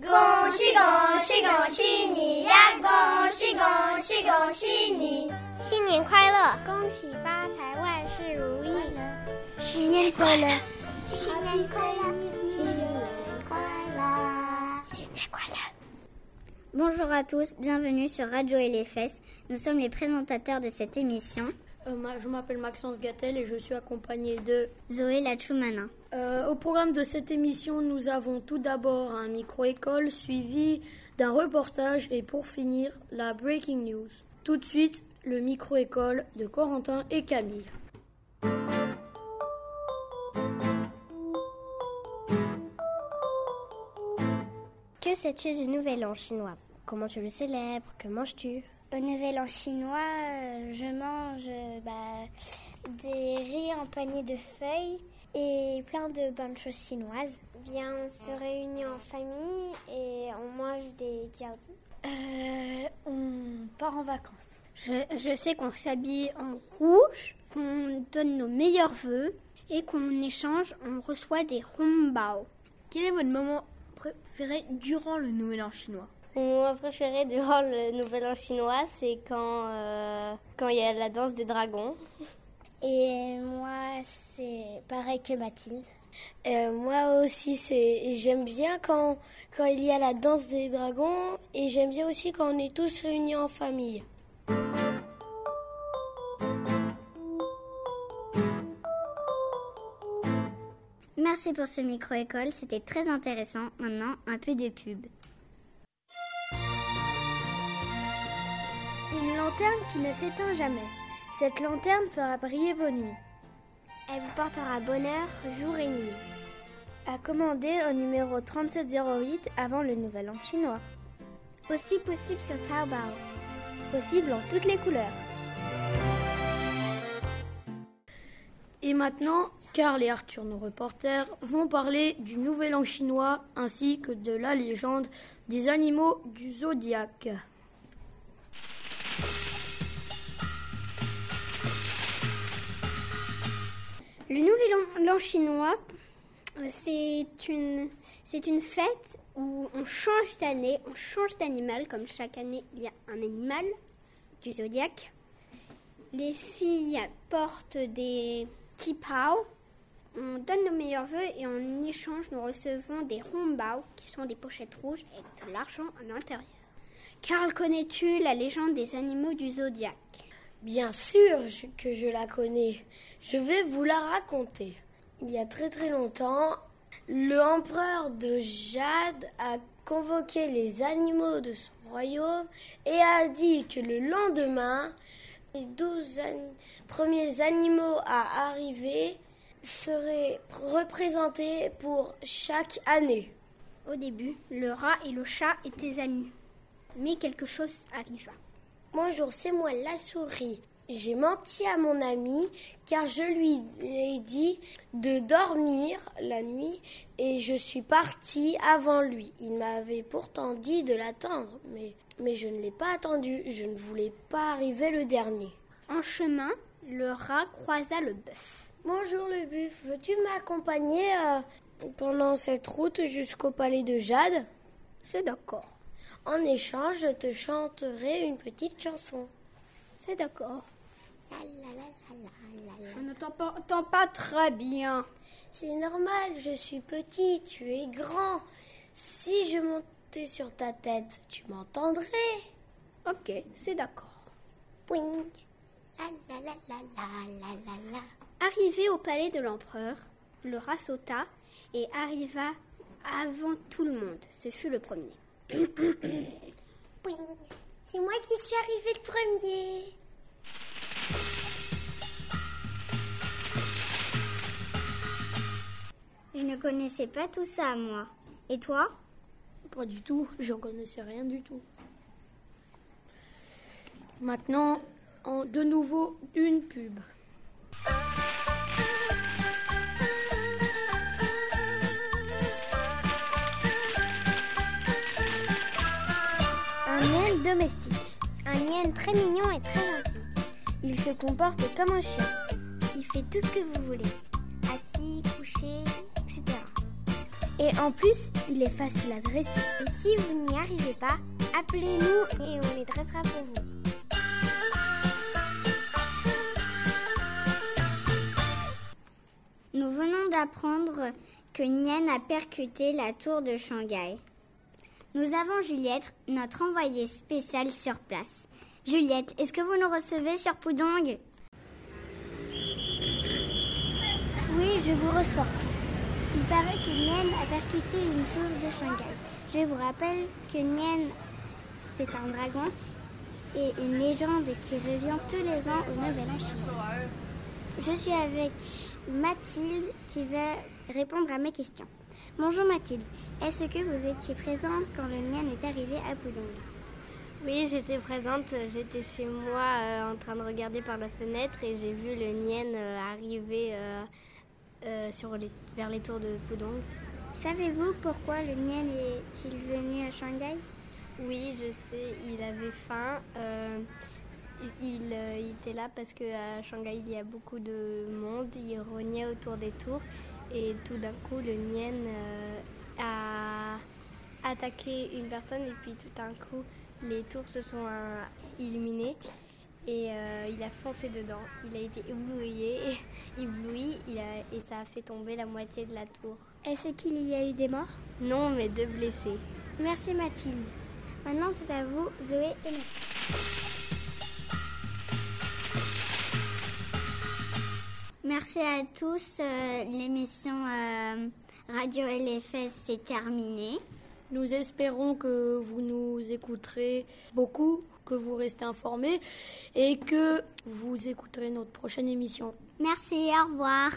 恭喜恭喜恭喜你呀！恭喜恭喜恭喜你！新年快乐！恭喜发财，万事如意！新年快乐！新年快乐！新年快乐！新年快乐！Bonjour à tous, bienvenue sur Radio et les Fesses. Nous sommes les présentateurs de cette émission. Euh, je m'appelle Maxence Gattel et je suis accompagné de Zoé Lachumana. Euh, au programme de cette émission, nous avons tout d'abord un micro-école suivi d'un reportage et pour finir, la breaking news. Tout de suite, le micro-école de Corentin et Camille. Que sais-tu du Nouvel An chinois? Comment tu le célèbres? Que manges-tu? Au Nouvel An chinois, euh, je mange bah, des en panier de feuilles et plein de bonnes choses chinoises. Bien, on se réunit en famille et on mange des jiaozi. Euh, on part en vacances. Je, sais qu'on s'habille en rouge, qu'on donne nos meilleurs vœux et qu'on échange, on reçoit des hongbao. Quel est votre moment préféré durant le Nouvel An chinois? Mon moment préféré durant le Nouvel An chinois, c'est quand euh, quand il y a la danse des dragons. Et moi, c'est pareil que Mathilde. Euh, moi aussi, c'est j'aime bien quand quand il y a la danse des dragons et j'aime bien aussi quand on est tous réunis en famille. Merci pour ce micro-école, c'était très intéressant. Maintenant, un peu de pub. Une lanterne qui ne s'éteint jamais. Cette lanterne fera briller vos nuits. Elle vous portera bonheur jour et nuit. À commander au numéro 3708 avant le nouvel an chinois. Aussi possible sur Taobao. Possible en toutes les couleurs. Et maintenant, Karl et Arthur, nos reporters, vont parler du nouvel an chinois ainsi que de la légende des animaux du zodiaque. Le Nouvel An chinois, c'est une, fête où on change d'année, on change d'animal, comme chaque année il y a un animal du zodiaque. Les filles portent des tipao, on donne nos meilleurs voeux et en échange nous recevons des hongbao, qui sont des pochettes rouges avec de l'argent à l'intérieur. Karl, connais-tu la légende des animaux du zodiaque Bien sûr que je la connais. Je vais vous la raconter. Il y a très très longtemps, l'empereur de Jade a convoqué les animaux de son royaume et a dit que le lendemain, les douze premiers animaux à arriver seraient représentés pour chaque année. Au début, le rat et le chat étaient amis. Mais quelque chose arriva. Bonjour, c'est moi la souris. J'ai menti à mon ami car je lui ai dit de dormir la nuit et je suis partie avant lui. Il m'avait pourtant dit de l'attendre, mais, mais je ne l'ai pas attendu. Je ne voulais pas arriver le dernier. En chemin, le rat croisa le bœuf. Bonjour le bœuf, veux-tu m'accompagner euh, pendant cette route jusqu'au palais de Jade? C'est d'accord. En échange, je te chanterai une petite chanson. C'est d'accord. Je ne t'entends pas très bien. C'est normal, je suis petit, tu es grand. Si je montais sur ta tête, tu m'entendrais. Ok, c'est d'accord. Arrivé au palais de l'empereur, le rat sauta et arriva avant tout le monde. Ce fut le premier. C'est moi qui suis arrivé le premier. Je ne connaissais pas tout ça, moi. Et toi? Pas du tout, j'en connaissais rien du tout. Maintenant, en, de nouveau, une pub. Domestique. Un miel très mignon et très gentil. Il se comporte comme un chien. Il fait tout ce que vous voulez. Assis, couché, etc. Et en plus, il est facile à dresser. Et si vous n'y arrivez pas, appelez-nous et on les dressera pour vous. Nous venons d'apprendre que Nian a percuté la tour de Shanghai. Nous avons Juliette, notre envoyée spéciale sur place. Juliette, est-ce que vous nous recevez sur Pudong? Oui, je vous reçois. Il paraît que Nian a percuté une tour de Shanghai. Je vous rappelle que Nian, c'est un dragon et une légende qui revient tous les ans au Nouvel An. Je suis avec Mathilde qui va répondre à mes questions. Bonjour Mathilde, est-ce que vous étiez présente quand le Nian est arrivé à Pudong Oui, j'étais présente. J'étais chez moi euh, en train de regarder par la fenêtre et j'ai vu le Nian euh, arriver euh, sur les, vers les tours de Pudong. Savez-vous pourquoi le Nian est-il venu à Shanghai Oui, je sais, il avait faim. Il, il, était là parce qu'à Shanghai, il y a beaucoup de monde. Il rognait autour des tours. Et tout d'un coup, le Nien euh, a attaqué une personne. Et puis tout d'un coup, les tours se sont euh, illuminées. Et euh, il a foncé dedans. Il a été ébloui, ébloui il a, et ça a fait tomber la moitié de la tour. Est-ce qu'il y a eu des morts? Non, mais deux blessés. Merci Mathilde. Maintenant, c'est à vous, Zoé et merci. Merci à tous. Euh, L'émission euh, Radio LFS c'est terminée. Nous espérons que vous nous écouterez beaucoup, que vous restez informés et que vous écouterez notre prochaine émission. Merci, au revoir.